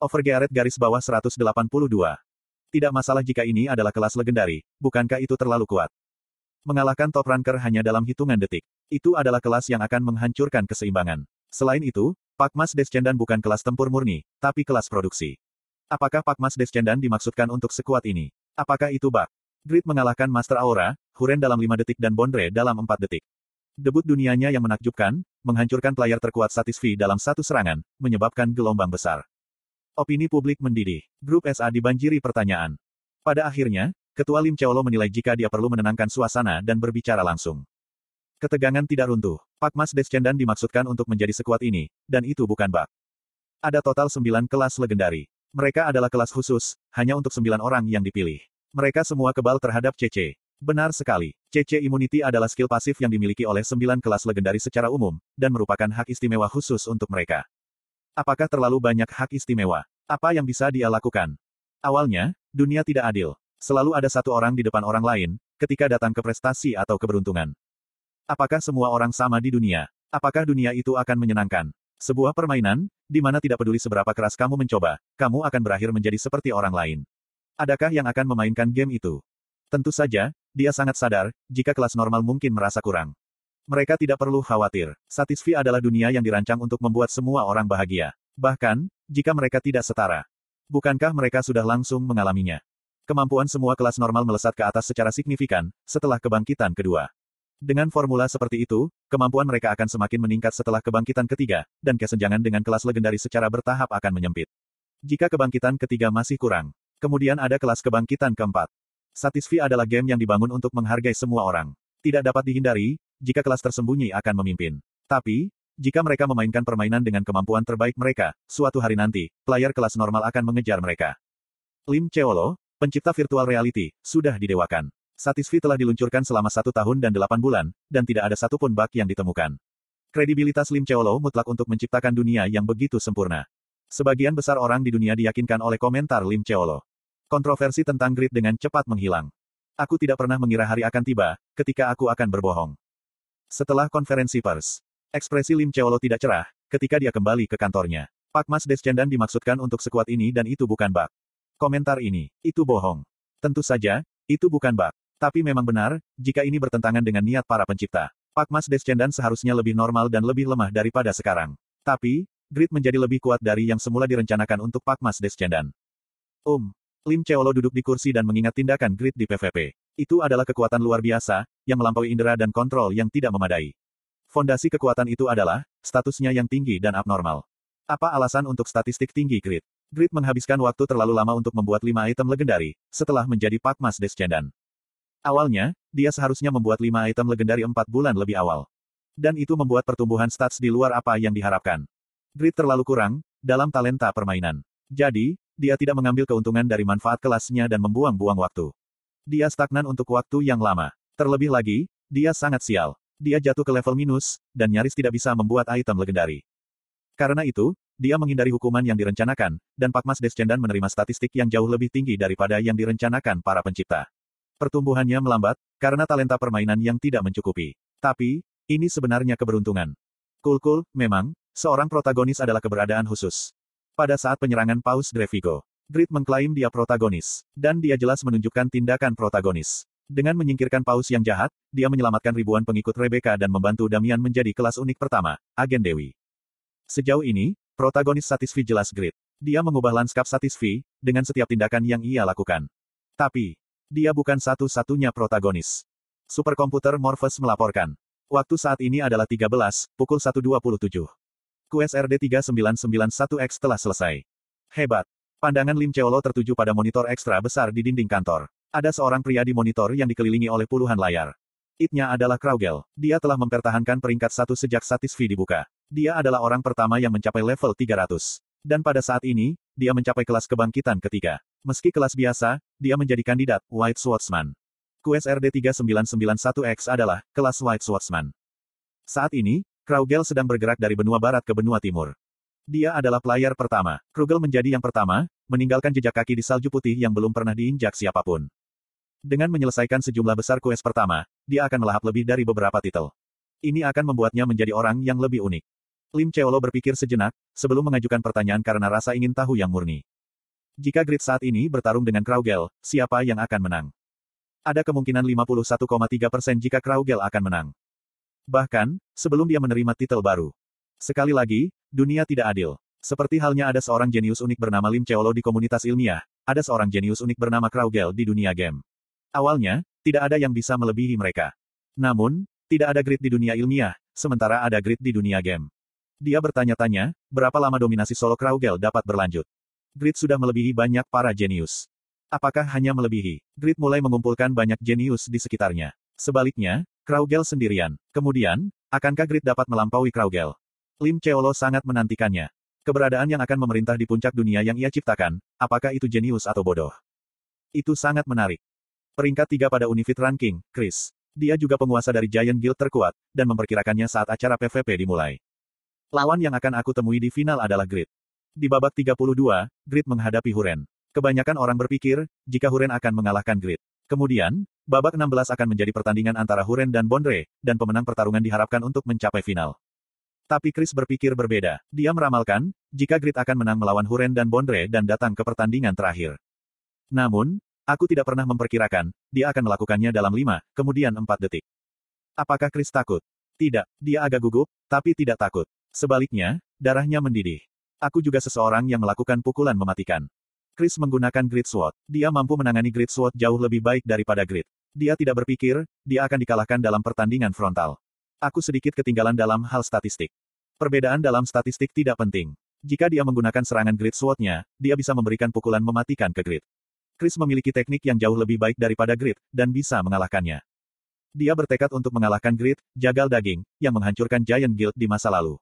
Overgearet garis bawah 182. Tidak masalah jika ini adalah kelas legendari, bukankah itu terlalu kuat? Mengalahkan top ranker hanya dalam hitungan detik. Itu adalah kelas yang akan menghancurkan keseimbangan. Selain itu, Pakmas Descendan bukan kelas tempur murni, tapi kelas produksi. Apakah Pakmas Descendan dimaksudkan untuk sekuat ini? Apakah itu bug? Grid mengalahkan Master Aura, Huren dalam 5 detik dan Bondre dalam 4 detik. Debut dunianya yang menakjubkan, menghancurkan player terkuat Satisfi dalam satu serangan, menyebabkan gelombang besar. Opini publik mendidih. Grup SA dibanjiri pertanyaan. Pada akhirnya, Ketua Lim Cheolo menilai jika dia perlu menenangkan suasana dan berbicara langsung. Ketegangan tidak runtuh. Pakmas Descendan dimaksudkan untuk menjadi sekuat ini, dan itu bukan bug. Ada total 9 kelas legendari. Mereka adalah kelas khusus, hanya untuk 9 orang yang dipilih. Mereka semua kebal terhadap CC. Benar sekali. CC Immunity adalah skill pasif yang dimiliki oleh sembilan kelas legendaris secara umum, dan merupakan hak istimewa khusus untuk mereka. Apakah terlalu banyak hak istimewa? Apa yang bisa dia lakukan? Awalnya, dunia tidak adil. Selalu ada satu orang di depan orang lain, ketika datang ke prestasi atau keberuntungan. Apakah semua orang sama di dunia? Apakah dunia itu akan menyenangkan? Sebuah permainan, di mana tidak peduli seberapa keras kamu mencoba, kamu akan berakhir menjadi seperti orang lain. Adakah yang akan memainkan game itu? Tentu saja, dia sangat sadar, jika kelas normal mungkin merasa kurang. Mereka tidak perlu khawatir. Satisfi adalah dunia yang dirancang untuk membuat semua orang bahagia. Bahkan, jika mereka tidak setara. Bukankah mereka sudah langsung mengalaminya? Kemampuan semua kelas normal melesat ke atas secara signifikan, setelah kebangkitan kedua. Dengan formula seperti itu, kemampuan mereka akan semakin meningkat setelah kebangkitan ketiga, dan kesenjangan dengan kelas legendaris secara bertahap akan menyempit. Jika kebangkitan ketiga masih kurang, Kemudian ada kelas kebangkitan keempat. Satisfi adalah game yang dibangun untuk menghargai semua orang. Tidak dapat dihindari, jika kelas tersembunyi akan memimpin. Tapi, jika mereka memainkan permainan dengan kemampuan terbaik mereka, suatu hari nanti, player kelas normal akan mengejar mereka. Lim Cheolo, pencipta virtual reality, sudah didewakan. Satisfi telah diluncurkan selama satu tahun dan delapan bulan, dan tidak ada satupun bug yang ditemukan. Kredibilitas Lim Cheolo mutlak untuk menciptakan dunia yang begitu sempurna. Sebagian besar orang di dunia diyakinkan oleh komentar Lim Cheolo. Kontroversi tentang grid dengan cepat menghilang. Aku tidak pernah mengira hari akan tiba, ketika aku akan berbohong. Setelah konferensi pers, ekspresi Lim Cheolo tidak cerah, ketika dia kembali ke kantornya. Pak Mas Descendan dimaksudkan untuk sekuat ini dan itu bukan bug. Komentar ini, itu bohong. Tentu saja, itu bukan bug. Tapi memang benar, jika ini bertentangan dengan niat para pencipta. Pak Mas Descendan seharusnya lebih normal dan lebih lemah daripada sekarang. Tapi, grid menjadi lebih kuat dari yang semula direncanakan untuk Pak Mas Descendan. Um, Lim Cheolo duduk di kursi dan mengingat tindakan grid di PVP. Itu adalah kekuatan luar biasa, yang melampaui indera dan kontrol yang tidak memadai. Fondasi kekuatan itu adalah, statusnya yang tinggi dan abnormal. Apa alasan untuk statistik tinggi grid? Grid menghabiskan waktu terlalu lama untuk membuat lima item legendari, setelah menjadi Pakmas Descendan. Awalnya, dia seharusnya membuat lima item legendari empat bulan lebih awal. Dan itu membuat pertumbuhan stats di luar apa yang diharapkan. Grid terlalu kurang, dalam talenta permainan. Jadi, dia tidak mengambil keuntungan dari manfaat kelasnya dan membuang-buang waktu. Dia stagnan untuk waktu yang lama. Terlebih lagi, dia sangat sial. Dia jatuh ke level minus, dan nyaris tidak bisa membuat item legendari. Karena itu, dia menghindari hukuman yang direncanakan, dan Pakmas Descendan menerima statistik yang jauh lebih tinggi daripada yang direncanakan para pencipta. Pertumbuhannya melambat, karena talenta permainan yang tidak mencukupi. Tapi, ini sebenarnya keberuntungan. Kul-kul, memang, seorang protagonis adalah keberadaan khusus. Pada saat penyerangan Paus Drevigo, Grid mengklaim dia protagonis. Dan dia jelas menunjukkan tindakan protagonis. Dengan menyingkirkan Paus yang jahat, dia menyelamatkan ribuan pengikut Rebecca dan membantu Damian menjadi kelas unik pertama, Agen Dewi. Sejauh ini, protagonis Satisfi jelas Grid. Dia mengubah lanskap Satisfi, dengan setiap tindakan yang ia lakukan. Tapi, dia bukan satu-satunya protagonis. Superkomputer Morpheus melaporkan. Waktu saat ini adalah 13, pukul 1.27. QSRD 3991X telah selesai. Hebat. Pandangan Lim Cheolo tertuju pada monitor ekstra besar di dinding kantor. Ada seorang pria di monitor yang dikelilingi oleh puluhan layar. Itnya adalah Kraugel. Dia telah mempertahankan peringkat satu sejak Satisfi dibuka. Dia adalah orang pertama yang mencapai level 300. Dan pada saat ini, dia mencapai kelas kebangkitan ketiga. Meski kelas biasa, dia menjadi kandidat White Swordsman. QSRD 3991X adalah kelas White Swordsman. Saat ini, Kraugel sedang bergerak dari benua barat ke benua timur. Dia adalah player pertama. Krugel menjadi yang pertama, meninggalkan jejak kaki di salju putih yang belum pernah diinjak siapa pun. Dengan menyelesaikan sejumlah besar quest pertama, dia akan melahap lebih dari beberapa titel. Ini akan membuatnya menjadi orang yang lebih unik. Lim Cheolo berpikir sejenak, sebelum mengajukan pertanyaan karena rasa ingin tahu yang murni. Jika Grid saat ini bertarung dengan Kraugel, siapa yang akan menang? Ada kemungkinan 51,3% jika Kraugel akan menang. Bahkan, sebelum dia menerima titel baru. Sekali lagi, dunia tidak adil. Seperti halnya ada seorang jenius unik bernama Lim Cheolo di komunitas ilmiah, ada seorang jenius unik bernama Kraugel di dunia game. Awalnya, tidak ada yang bisa melebihi mereka. Namun, tidak ada grid di dunia ilmiah, sementara ada grid di dunia game. Dia bertanya-tanya, berapa lama dominasi solo Kraugel dapat berlanjut. Grid sudah melebihi banyak para jenius. Apakah hanya melebihi? Grid mulai mengumpulkan banyak jenius di sekitarnya. Sebaliknya, Kraugel sendirian. Kemudian, akankah Grid dapat melampaui Kraugel? Lim Cheolo sangat menantikannya. Keberadaan yang akan memerintah di puncak dunia yang ia ciptakan, apakah itu jenius atau bodoh? Itu sangat menarik. Peringkat tiga pada Unifit Ranking, Chris. Dia juga penguasa dari Giant Guild terkuat, dan memperkirakannya saat acara PVP dimulai. Lawan yang akan aku temui di final adalah Grid. Di babak 32, Grid menghadapi Huren. Kebanyakan orang berpikir, jika Huren akan mengalahkan Grid. Kemudian, babak 16 akan menjadi pertandingan antara Huren dan Bondre, dan pemenang pertarungan diharapkan untuk mencapai final. Tapi Chris berpikir berbeda. Dia meramalkan, jika Grid akan menang melawan Huren dan Bondre dan datang ke pertandingan terakhir. Namun, aku tidak pernah memperkirakan, dia akan melakukannya dalam 5, kemudian 4 detik. Apakah Chris takut? Tidak, dia agak gugup, tapi tidak takut. Sebaliknya, darahnya mendidih. Aku juga seseorang yang melakukan pukulan mematikan. Chris menggunakan Grid Sword. Dia mampu menangani Grid Sword jauh lebih baik daripada Grid. Dia tidak berpikir, dia akan dikalahkan dalam pertandingan frontal. Aku sedikit ketinggalan dalam hal statistik. Perbedaan dalam statistik tidak penting. Jika dia menggunakan serangan Grid Sword-nya, dia bisa memberikan pukulan mematikan ke Grid. Chris memiliki teknik yang jauh lebih baik daripada Grid, dan bisa mengalahkannya. Dia bertekad untuk mengalahkan Grid, jagal daging, yang menghancurkan Giant Guild di masa lalu.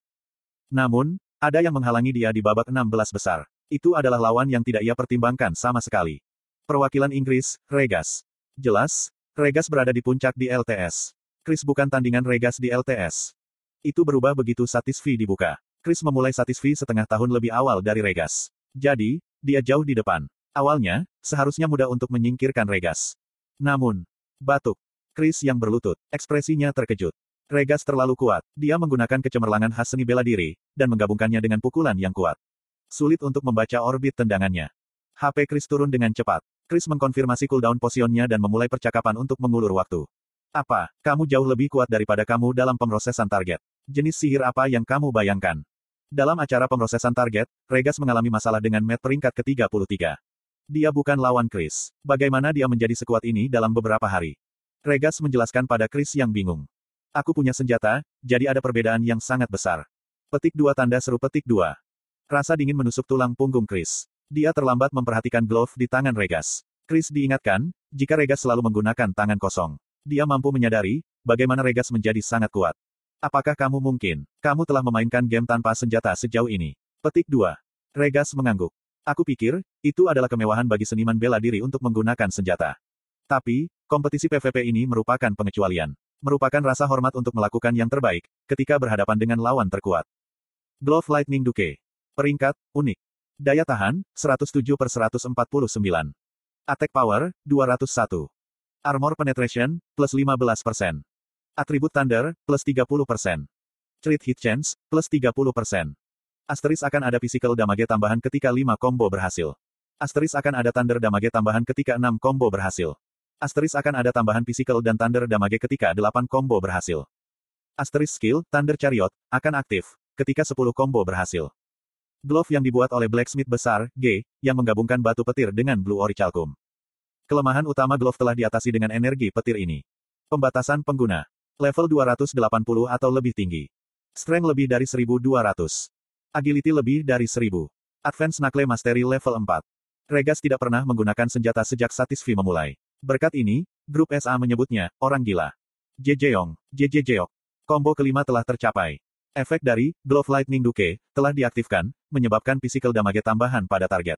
Namun, ada yang menghalangi dia di babak 16 besar. Itu adalah lawan yang tidak ia pertimbangkan sama sekali. Perwakilan Inggris, Regas. Jelas, Regas berada di puncak di LTS. Chris bukan tandingan Regas di LTS. Itu berubah begitu Satisfi dibuka. Chris memulai Satisfi setengah tahun lebih awal dari Regas. Jadi, dia jauh di depan. Awalnya, seharusnya mudah untuk menyingkirkan Regas. Namun, batuk. Chris yang berlutut, ekspresinya terkejut. Regas terlalu kuat. Dia menggunakan kecemerlangan khas seni bela diri, dan menggabungkannya dengan pukulan yang kuat. Sulit untuk membaca orbit tendangannya. HP Chris turun dengan cepat. Chris mengkonfirmasi cooldown posionnya dan memulai percakapan untuk mengulur waktu. Apa, kamu jauh lebih kuat daripada kamu dalam pemrosesan target? Jenis sihir apa yang kamu bayangkan? Dalam acara pemrosesan target, Regas mengalami masalah dengan mat peringkat ke-33. Dia bukan lawan Chris. Bagaimana dia menjadi sekuat ini dalam beberapa hari? Regas menjelaskan pada Chris yang bingung. Aku punya senjata, jadi ada perbedaan yang sangat besar. Petik dua tanda seru petik dua. Rasa dingin menusuk tulang punggung Chris. Dia terlambat memperhatikan glove di tangan Regas. Chris diingatkan, jika Regas selalu menggunakan tangan kosong. Dia mampu menyadari, bagaimana Regas menjadi sangat kuat. Apakah kamu mungkin, kamu telah memainkan game tanpa senjata sejauh ini? Petik 2. Regas mengangguk. Aku pikir, itu adalah kemewahan bagi seniman bela diri untuk menggunakan senjata. Tapi, kompetisi PvP ini merupakan pengecualian. Merupakan rasa hormat untuk melakukan yang terbaik, ketika berhadapan dengan lawan terkuat. Glove Lightning Duke. Peringkat, unik. Daya tahan, 107 per 149. Attack Power, 201. Armor Penetration, plus 15%. Atribut Thunder, plus 30%. Crit Hit Chance, plus 30%. Asteris akan ada physical damage tambahan ketika 5 combo berhasil. Asteris akan ada Thunder damage tambahan ketika 6 combo berhasil. Asteris akan ada tambahan physical dan Thunder damage ketika 8 combo berhasil. Asteris skill, Thunder Chariot, akan aktif, ketika 10 combo berhasil. Glove yang dibuat oleh Blacksmith besar, G, yang menggabungkan batu petir dengan Blue Orichalcum. Kelemahan utama glove telah diatasi dengan energi petir ini. Pembatasan pengguna. Level 280 atau lebih tinggi. Strength lebih dari 1200. Agility lebih dari 1000. Advanced Knuckle Mastery level 4. Regas tidak pernah menggunakan senjata sejak Satisfi memulai. Berkat ini, grup SA menyebutnya, orang gila. Jejeong, Jejejeok. Combo kelima telah tercapai. Efek dari Glove Lightning Duke telah diaktifkan, menyebabkan physical damage tambahan pada target.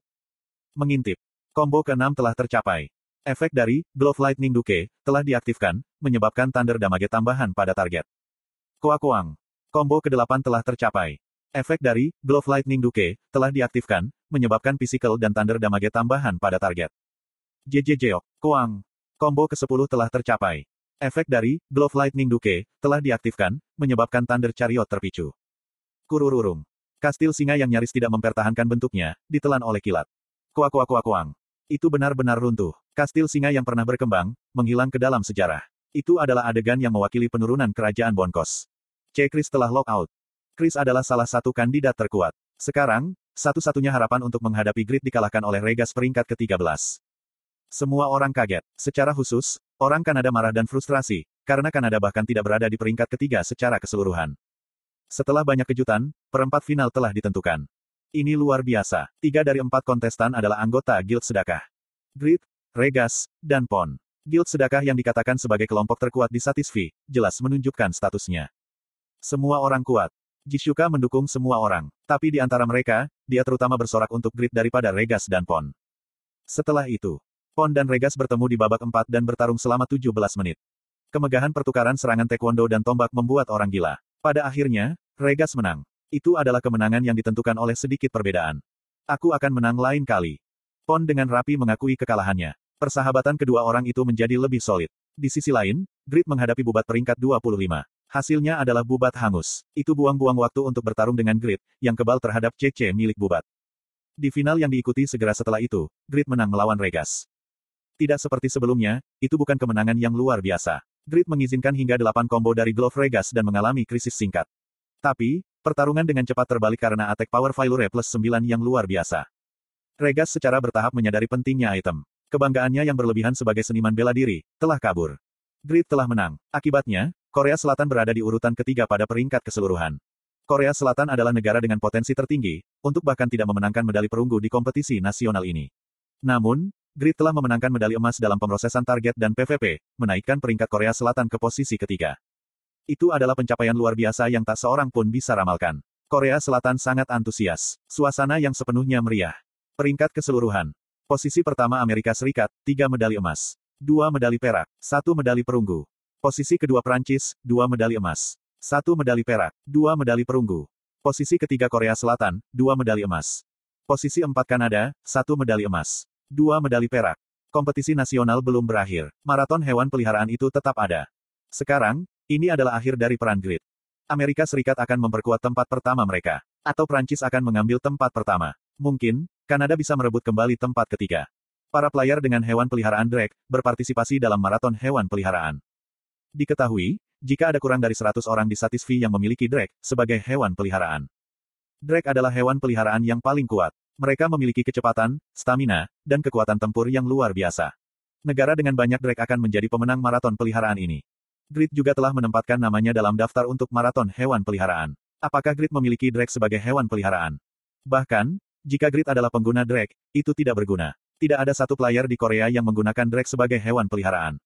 Mengintip. Combo keenam telah tercapai. Efek dari Glove Lightning Duke telah diaktifkan, menyebabkan Thunder damage tambahan pada target. Koakoang. Combo kedelapan telah tercapai. Efek dari Glove Lightning Duke telah diaktifkan, menyebabkan physical dan Thunder damage tambahan pada target. JJJok, Kuang. Combo ke-10 telah tercapai. Efek dari Glove Lightning Duke telah diaktifkan, menyebabkan Thunder Chariot terpicu. Kurururung. Kastil singa yang nyaris tidak mempertahankan bentuknya, ditelan oleh kilat. Kuak kuak kuak kuang. Itu benar-benar runtuh. Kastil singa yang pernah berkembang, menghilang ke dalam sejarah. Itu adalah adegan yang mewakili penurunan kerajaan Bonkos. C. Chris telah lock out. Chris adalah salah satu kandidat terkuat. Sekarang, satu-satunya harapan untuk menghadapi Grid dikalahkan oleh Regas peringkat ke-13. Semua orang kaget. Secara khusus, orang Kanada marah dan frustrasi, karena Kanada bahkan tidak berada di peringkat ketiga secara keseluruhan. Setelah banyak kejutan, perempat final telah ditentukan. Ini luar biasa. Tiga dari empat kontestan adalah anggota Guild Sedakah. Grit, Regas, dan Pon. Guild Sedakah yang dikatakan sebagai kelompok terkuat di Satisfi, jelas menunjukkan statusnya. Semua orang kuat. Jishuka mendukung semua orang. Tapi di antara mereka, dia terutama bersorak untuk Grit daripada Regas dan Pon. Setelah itu, Pon dan Regas bertemu di babak empat dan bertarung selama 17 menit. Kemegahan pertukaran serangan taekwondo dan tombak membuat orang gila. Pada akhirnya, Regas menang. Itu adalah kemenangan yang ditentukan oleh sedikit perbedaan. Aku akan menang lain kali. Pon dengan rapi mengakui kekalahannya. Persahabatan kedua orang itu menjadi lebih solid. Di sisi lain, Grit menghadapi bubat peringkat 25. Hasilnya adalah bubat hangus. Itu buang-buang waktu untuk bertarung dengan Grit, yang kebal terhadap CC milik bubat. Di final yang diikuti segera setelah itu, Grit menang melawan Regas. Tidak seperti sebelumnya, itu bukan kemenangan yang luar biasa. Grid mengizinkan hingga delapan combo dari Glove Regas dan mengalami krisis singkat. Tapi, pertarungan dengan cepat terbalik karena attack power Failure plus 9 yang luar biasa. Regas secara bertahap menyadari pentingnya item. Kebanggaannya yang berlebihan sebagai seniman bela diri, telah kabur. Grid telah menang. Akibatnya, Korea Selatan berada di urutan ketiga pada peringkat keseluruhan. Korea Selatan adalah negara dengan potensi tertinggi, untuk bahkan tidak memenangkan medali perunggu di kompetisi nasional ini. Namun, Grid telah memenangkan medali emas dalam pemrosesan target dan PVP, menaikkan peringkat Korea Selatan ke posisi ketiga. Itu adalah pencapaian luar biasa yang tak seorang pun bisa ramalkan. Korea Selatan sangat antusias. Suasana yang sepenuhnya meriah. Peringkat keseluruhan. Posisi pertama Amerika Serikat, tiga medali emas. Dua medali perak, satu medali perunggu. Posisi kedua Prancis, dua medali emas. Satu medali perak, dua medali perunggu. Posisi ketiga Korea Selatan, dua medali emas. Posisi empat Kanada, satu medali emas dua medali perak. Kompetisi nasional belum berakhir. Maraton hewan peliharaan itu tetap ada. Sekarang, ini adalah akhir dari peran grid. Amerika Serikat akan memperkuat tempat pertama mereka. Atau Prancis akan mengambil tempat pertama. Mungkin, Kanada bisa merebut kembali tempat ketiga. Para player dengan hewan peliharaan Drake, berpartisipasi dalam maraton hewan peliharaan. Diketahui, jika ada kurang dari 100 orang di Satisfi yang memiliki Drake, sebagai hewan peliharaan. Drake adalah hewan peliharaan yang paling kuat. Mereka memiliki kecepatan, stamina, dan kekuatan tempur yang luar biasa. Negara dengan banyak drake akan menjadi pemenang maraton peliharaan ini. Grid juga telah menempatkan namanya dalam daftar untuk maraton hewan peliharaan. Apakah Grid memiliki drake sebagai hewan peliharaan? Bahkan, jika Grid adalah pengguna drake, itu tidak berguna. Tidak ada satu player di Korea yang menggunakan drake sebagai hewan peliharaan.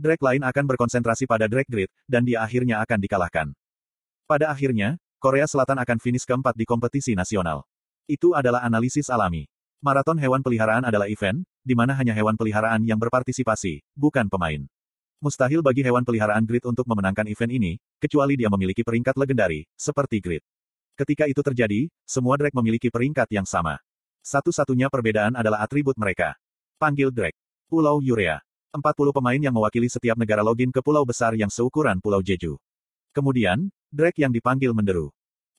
Drake lain akan berkonsentrasi pada drake Grid, dan dia akhirnya akan dikalahkan. Pada akhirnya, Korea Selatan akan finish keempat di kompetisi nasional. Itu adalah analisis alami. Maraton hewan peliharaan adalah event, di mana hanya hewan peliharaan yang berpartisipasi, bukan pemain. Mustahil bagi hewan peliharaan Grid untuk memenangkan event ini, kecuali dia memiliki peringkat legendari, seperti Grid. Ketika itu terjadi, semua Drake memiliki peringkat yang sama. Satu-satunya perbedaan adalah atribut mereka. Panggil Drake. Pulau Urea. 40 pemain yang mewakili setiap negara login ke pulau besar yang seukuran Pulau Jeju. Kemudian, Drake yang dipanggil menderu.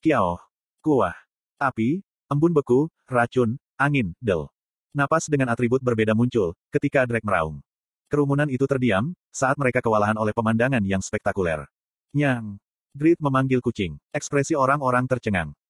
Kiao. Kuah. Api, Embun beku, racun, angin, del. Napas dengan atribut berbeda muncul, ketika Drake meraung. Kerumunan itu terdiam, saat mereka kewalahan oleh pemandangan yang spektakuler. Nyang. Grid memanggil kucing. Ekspresi orang-orang tercengang.